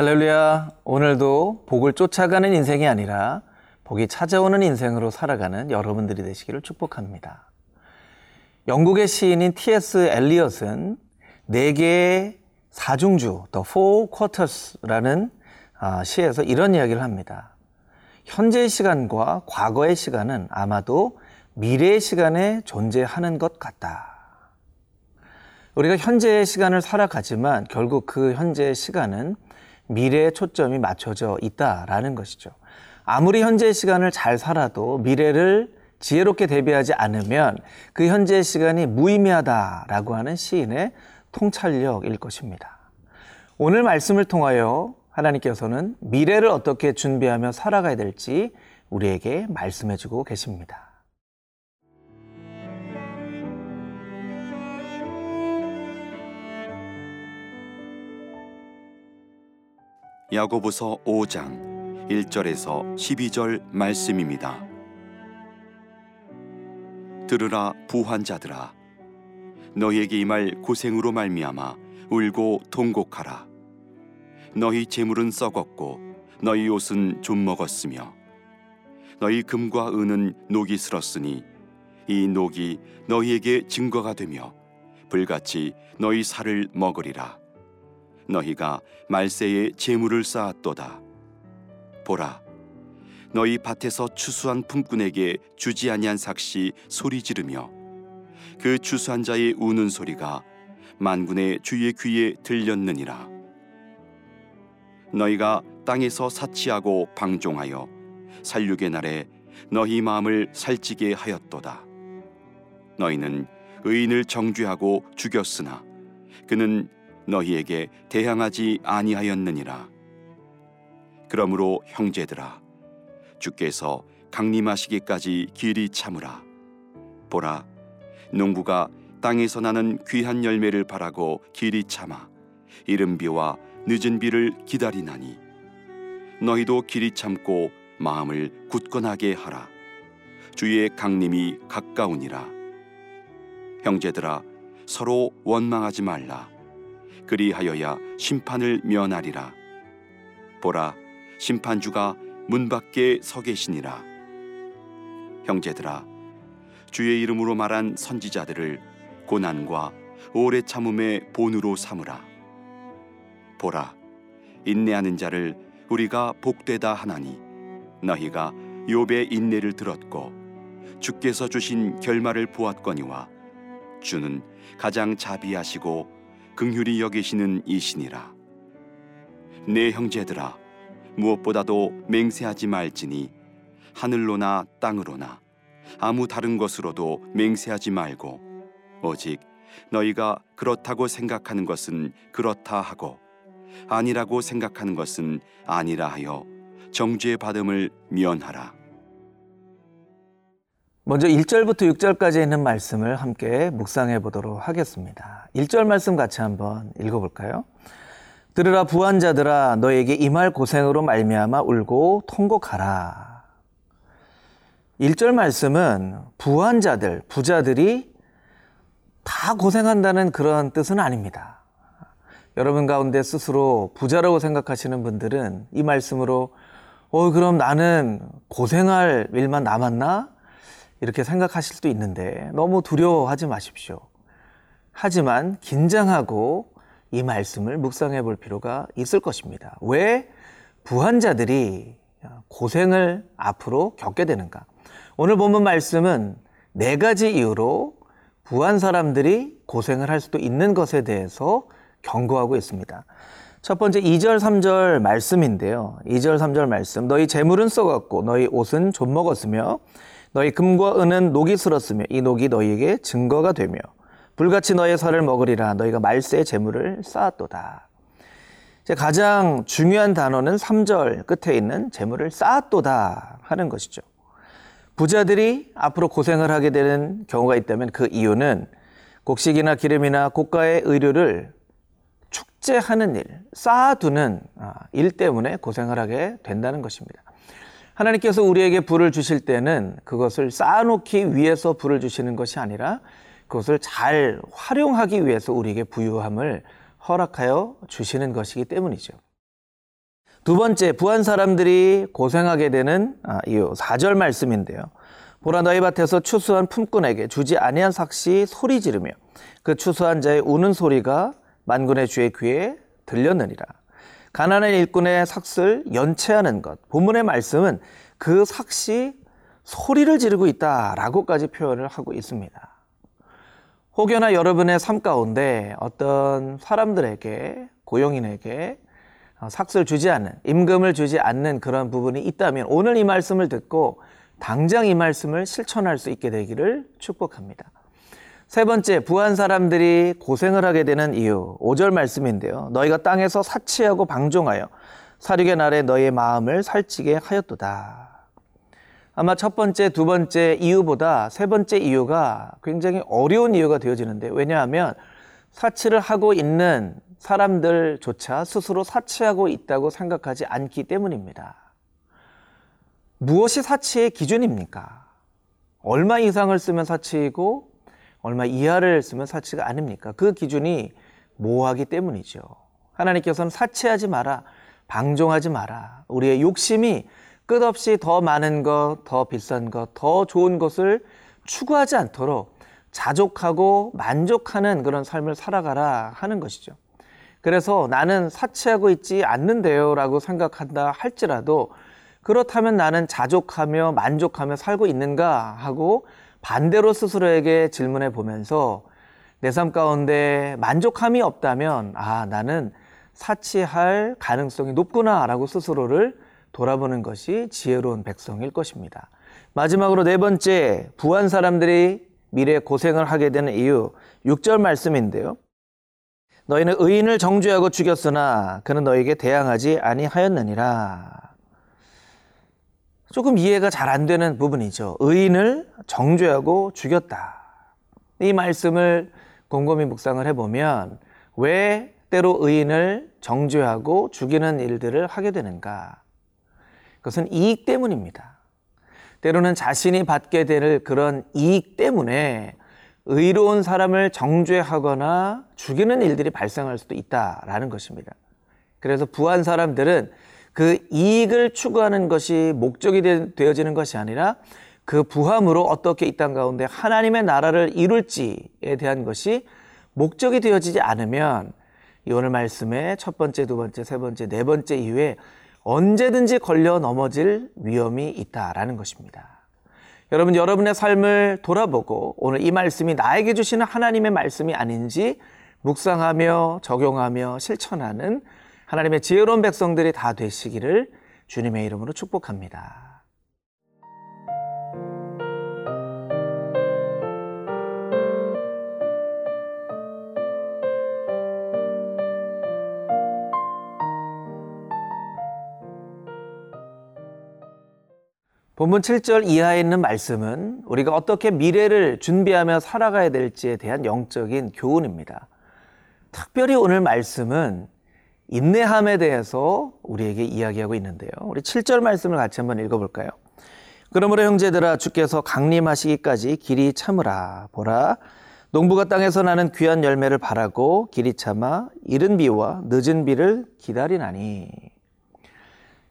할렐루야. 오늘도 복을 쫓아가는 인생이 아니라 복이 찾아오는 인생으로 살아가는 여러분들이 되시기를 축복합니다. 영국의 시인인 T.S. 엘리엇은 네 개의 사중주, The Four Quarters라는 아, 시에서 이런 이야기를 합니다. 현재의 시간과 과거의 시간은 아마도 미래의 시간에 존재하는 것 같다. 우리가 현재의 시간을 살아가지만 결국 그 현재의 시간은 미래에 초점이 맞춰져 있다라는 것이죠. 아무리 현재의 시간을 잘 살아도 미래를 지혜롭게 대비하지 않으면 그 현재의 시간이 무의미하다라고 하는 시인의 통찰력일 것입니다. 오늘 말씀을 통하여 하나님께서는 미래를 어떻게 준비하며 살아가야 될지 우리에게 말씀해 주고 계십니다. 야고보서 5장 1절에서 12절 말씀입니다. 들으라 부한 자들아. 너희에게 임할 고생으로 말미암아 울고 통곡하라. 너희 재물은 썩었고 너희 옷은 좀 먹었으며 너희 금과 은은 녹이 슬었으니 이 녹이 너희에게 증거가 되며 불같이 너희 살을 먹으리라 너희가 말세에 재물을 쌓았도다. 보라, 너희 밭에서 추수한 품꾼에게 주지 아니한 삭시 소리 지르며 그 추수한 자의 우는 소리가 만군의 주의 귀에 들렸느니라. 너희가 땅에서 사치하고 방종하여 살육의 날에 너희 마음을 살찌게 하였도다. 너희는 의인을 정죄하고 죽였으나 그는 너희에게 대항하지 아니하였느니라. 그러므로 형제들아, 주께서 강림하시기까지 길이 참으라. 보라, 농부가 땅에서 나는 귀한 열매를 바라고 길이 참아 이른 비와 늦은 비를 기다리나니 너희도 길이 참고 마음을 굳건하게 하라. 주의 강림이 가까우니라. 형제들아, 서로 원망하지 말라. 그리하여야 심판을 면하리라. 보라, 심판주가 문 밖에 서 계시니라. 형제들아, 주의 이름으로 말한 선지자들을 고난과 오래 참음의 본으로 삼으라. 보라, 인내하는 자를 우리가 복되다 하나니 너희가 욥의 인내를 들었고 주께서 주신 결말을 보았거니와 주는 가장 자비하시고 긍휼히 여기시는 이시니라. 내 형제들아 무엇보다도 맹세하지 말지니 하늘로나 땅으로나 아무 다른 것으로도 맹세하지 말고 오직 너희가 그렇다고 생각하는 것은 그렇다 하고 아니라고 생각하는 것은 아니라 하여 정죄 받음을 면하라. 먼저 1절부터 6절까지 있는 말씀을 함께 묵상해 보도록 하겠습니다. 1절 말씀 같이 한번 읽어 볼까요? 들으라 부한 자들아 너에게 임할 고생으로 말미암아 울고 통곡하라. 1절 말씀은 부한 자들, 부자들이 다 고생한다는 그런 뜻은 아닙니다. 여러분 가운데 스스로 부자라고 생각하시는 분들은 이 말씀으로 어 그럼 나는 고생할 일만 남았나? 이렇게 생각하실 수도 있는데 너무 두려워하지 마십시오. 하지만 긴장하고 이 말씀을 묵상해 볼 필요가 있을 것입니다. 왜 부한자들이 고생을 앞으로 겪게 되는가? 오늘 본문 말씀은 네 가지 이유로 부한 사람들이 고생을 할 수도 있는 것에 대해서 경고하고 있습니다. 첫 번째 2절 3절 말씀인데요. 2절 3절 말씀. 너희 재물은 썩었고 너희 옷은 좀 먹었으며 너희 금과 은은 녹이 슬었으며 이 녹이 너희에게 증거가 되며 불같이 너의 살을 먹으리라 너희가 말세의 재물을 쌓았도다. 가장 중요한 단어는 3절 끝에 있는 재물을 쌓았도다 하는 것이죠. 부자들이 앞으로 고생을 하게 되는 경우가 있다면 그 이유는 곡식이나 기름이나 고가의 의류를 축제하는 일, 쌓아두는 아, 일 때문에 고생을 하게 된다는 것입니다. 하나님께서 우리에게 불을 주실 때는 그것을 쌓아놓기 위해서 불을 주시는 것이 아니라 그것을 잘 활용하기 위해서 우리에게 부유함을 허락하여 주시는 것이기 때문이죠. 두 번째, 부한 사람들이 고생하게 되는 아, 이유. 4절 말씀인데요. 보라 너희 밭에서 추수한 품꾼에게 주지 아니한 삭시 소리 지르며 그 추수한 자의 우는 소리가 만군의 주의 귀에 들렸느니라. 가난한 일꾼의 삭슬 연체하는 것. 본문의 말씀은 그 삭시 소리를 지르고 있다라고까지 표현을 하고 있습니다. 혹여나 여러분의 삶 가운데 어떤 사람들에게 고용인에게 삭슬 주지 않는 임금을 주지 않는 그런 부분이 있다면 오늘 이 말씀을 듣고 당장 이 말씀을 실천할 수 있게 되기를 축복합니다. 세 번째, 부한 사람들이 고생을 하게 되는 이유. 5절 말씀인데요. 너희가 땅에서 사치하고 방종하여 사륙의 날에 너희의 마음을 살찌게 하였도다. 아마 첫 번째, 두 번째 이유보다 세 번째 이유가 굉장히 어려운 이유가 되어지는데 왜냐하면 사치를 하고 있는 사람들조차 스스로 사치하고 있다고 생각하지 않기 때문입니다. 무엇이 사치의 기준입니까? 얼마 이상을 쓰면 사치이고 얼마 이하를 쓰면 사치가 아닙니까? 그 기준이 모호하기 때문이죠. 하나님께서는 사치하지 마라, 방종하지 마라. 우리의 욕심이 끝없이 더 많은 것, 더 비싼 것, 더 좋은 것을 추구하지 않도록 자족하고 만족하는 그런 삶을 살아가라 하는 것이죠. 그래서 나는 사치하고 있지 않는데요 라고 생각한다 할지라도 그렇다면 나는 자족하며 만족하며 살고 있는가 하고 반대로 스스로에게 질문해 보면서 내 삶 가운데 만족함이 없다면 아, 나는 사치할 가능성이 높구나 라고 스스로를 돌아보는 것이 지혜로운 백성일 것입니다. 마지막으로 네 번째, 부한 사람들이 미래에 고생을 하게 되는 이유, 6절 말씀인데요. 너희는 의인을 정죄하고 죽였으나 그는 너에게 대항하지 아니하였느니라. 조금 이해가 잘 안 되는 부분이죠. 의인을 정죄하고 죽였다. 이 말씀을 곰곰이 묵상을 해보면 왜 때로 의인을 정죄하고 죽이는 일들을 하게 되는가? 그것은 이익 때문입니다. 때로는 자신이 받게 될 그런 이익 때문에 의로운 사람을 정죄하거나 죽이는 일들이 발생할 수도 있다라는 것입니다. 그래서 부한 사람들은 그 이익을 추구하는 것이 목적이 되어지는 것이 아니라 그 부함으로 어떻게 이 땅 가운데 하나님의 나라를 이룰지에 대한 것이 목적이 되어지지 않으면 이 오늘 말씀의 첫 번째, 두 번째, 세 번째, 네 번째 이후에 언제든지 걸려 넘어질 위험이 있다라는 것입니다. 여러분, 여러분의 삶을 돌아보고 오늘 이 말씀이 나에게 주시는 하나님의 말씀이 아닌지 묵상하며 적용하며 실천하는 하나님의 지혜로운 백성들이 다 되시기를 주님의 이름으로 축복합니다. 본문 7절 이하에 있는 말씀은 우리가 어떻게 미래를 준비하며 살아가야 될지에 대한 영적인 교훈입니다. 특별히 오늘 말씀은 인내함에 대해서 우리에게 이야기하고 있는데요. 우리 7절 말씀을 같이 한번 읽어볼까요? 그러므로 형제들아 주께서 강림하시기까지 길이 참으라 보라 농부가 땅에서 나는 귀한 열매를 바라고 길이 참아 이른 비와 늦은 비를 기다리나니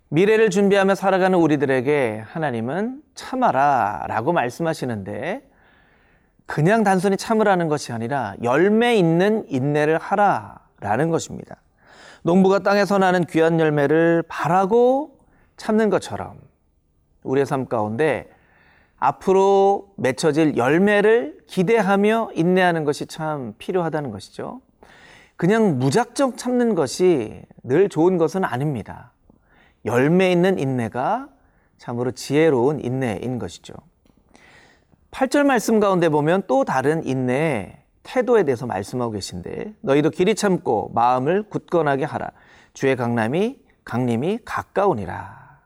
미래를 준비하며 살아가는 우리들에게 하나님은 참아라 라고 말씀하시는데 그냥 단순히 참으라는 것이 아니라 열매 있는 인내를 하라 라는 것입니다. 농부가 땅에서 나는 귀한 열매를 바라고 참는 것처럼 우리의 삶 가운데 앞으로 맺혀질 열매를 기대하며 인내하는 것이 참 필요하다는 것이죠. 그냥 무작정 참는 것이 늘 좋은 것은 아닙니다. 열매 있는 인내가 참으로 지혜로운 인내인 것이죠. 8절 말씀 가운데 보면 또 다른 인내의 태도에 대해서 말씀하고 계신데 너희도 길이 참고 마음을 굳건하게 하라. 주의 강남이 강림이 가까우니라.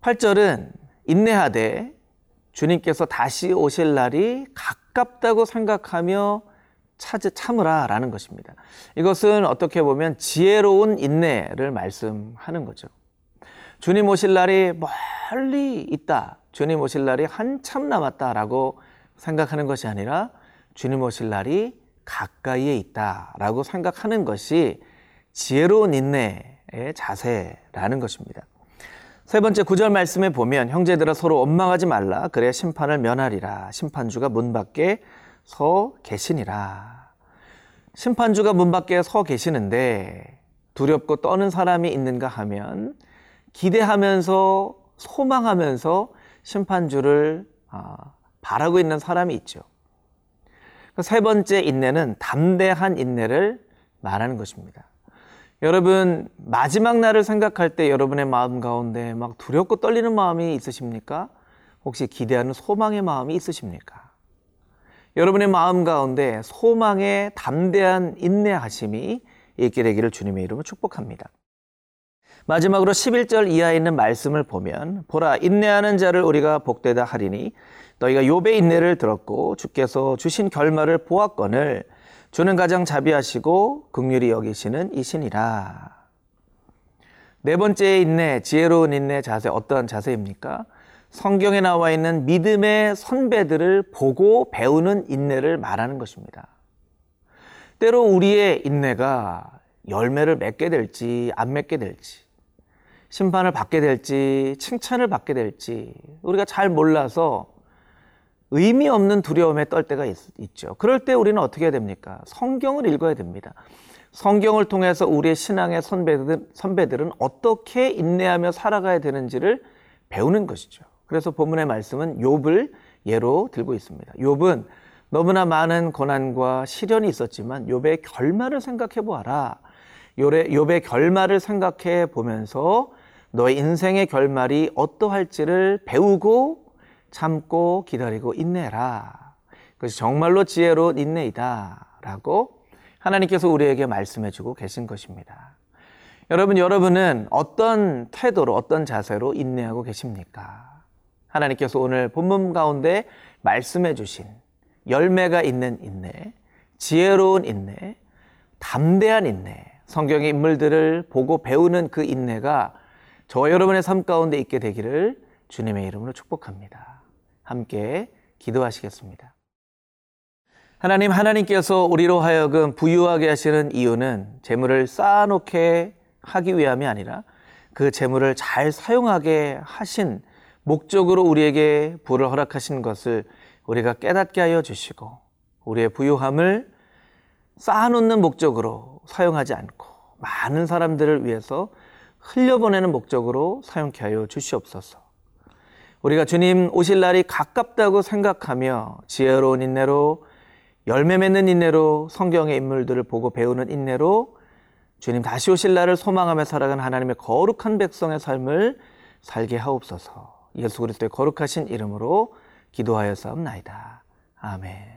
8절은 인내하되 주님께서 다시 오실 날이 가깝다고 생각하며 찾, 참으라 라는 것입니다. 이것은 어떻게 보면 지혜로운 인내를 말씀하는 거죠. 주님 오실 날이 멀리 있다. 주님 오실 날이 한참 남았다라고 생각하는 것이 아니라 주님 오실 날이 가까이에 있다라고 생각하는 것이 지혜로운 인내의 자세라는 것입니다. 세 번째 구절 말씀에 보면 형제들아 서로 원망하지 말라 그래야 심판을 면하리라 심판주가 문 밖에 서 계시니라 심판주가 문 밖에 서 계시는데 두렵고 떠는 사람이 있는가 하면 기대하면서 소망하면서 심판주를 아, 바라고 있는 사람이 있죠. 그세 번째 인내는 담대한 인내를 말하는 것입니다. 여러분 마지막 날을 생각할 때 여러분의 마음 가운데 막 두렵고 떨리는 마음이 있으십니까? 혹시 기대하는 소망의 마음이 있으십니까? 여러분의 마음 가운데 소망의 담대한 인내하심이 있게 되기를 주님의 이름으로 축복합니다. 마지막으로 11절 이하에 있는 말씀을 보면 보라 인내하는 자를 우리가 복되다 하리니 너희가 욥의 인내를 들었고 주께서 주신 결말을 보았거늘 주는 가장 자비하시고 극률이 여기시는 이신이라. 네 번째 인내, 지혜로운 인내 자세 어떤 자세입니까? 성경에 나와 있는 믿음의 선배들을 보고 배우는 인내를 말하는 것입니다. 때로 우리의 인내가 열매를 맺게 될지 안 맺게 될지 심판을 받게 될지 칭찬을 받게 될지 우리가 잘 몰라서 의미 없는 두려움에 떨 때가 있, 죠 그럴 때 우리는 어떻게 해야 됩니까? 성경을 읽어야 됩니다. 성경을 통해서 우리의 신앙의 선배들, 선배들은 어떻게 인내하며 살아가야 되는지를 배우는 것이죠. 그래서 본문의 말씀은 욥을 예로 들고 있습니다. 욥은 너무나 많은 고난과 시련이 있었지만 욥의 결말을 생각해 보아라. 욥의 결말을 생각해 보면서 너의 인생의 결말이 어떠할지를 배우고 참고 기다리고 인내라. 그것이 정말로 지혜로운 인내이다. 라고 하나님께서 우리에게 말씀해 주고 계신 것입니다. 여러분, 여러분은 어떤 태도로, 어떤 자세로 인내하고 계십니까? 하나님께서 오늘 본문 가운데 말씀해 주신 열매가 있는 인내, 지혜로운 인내, 담대한 인내, 성경의 인물들을 보고 배우는 그 인내가 저와 여러분의 삶 가운데 있게 되기를 주님의 이름으로 축복합니다. 함께 기도하시겠습니다. 하나님, 하나님께서 우리로 하여금 부유하게 하시는 이유는 재물을 쌓아놓게 하기 위함이 아니라 그 재물을 잘 사용하게 하신 목적으로 우리에게 부를 허락하신 것을 우리가 깨닫게 하여 주시고 우리의 부유함을 쌓아놓는 목적으로 사용하지 않고 많은 사람들을 위해서 흘려보내는 목적으로 사용케 하여 주시옵소서. 우리가 주님 오실 날이 가깝다고 생각하며 지혜로운 인내로 열매 맺는 인내로 성경의 인물들을 보고 배우는 인내로 주님 다시 오실 날을 소망하며 살아가는 하나님의 거룩한 백성의 삶을 살게 하옵소서. 예수 그리스도의 거룩하신 이름으로 기도하여서옵나이다. 아멘.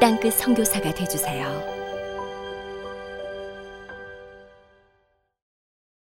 땅끝 성교사가 되주세요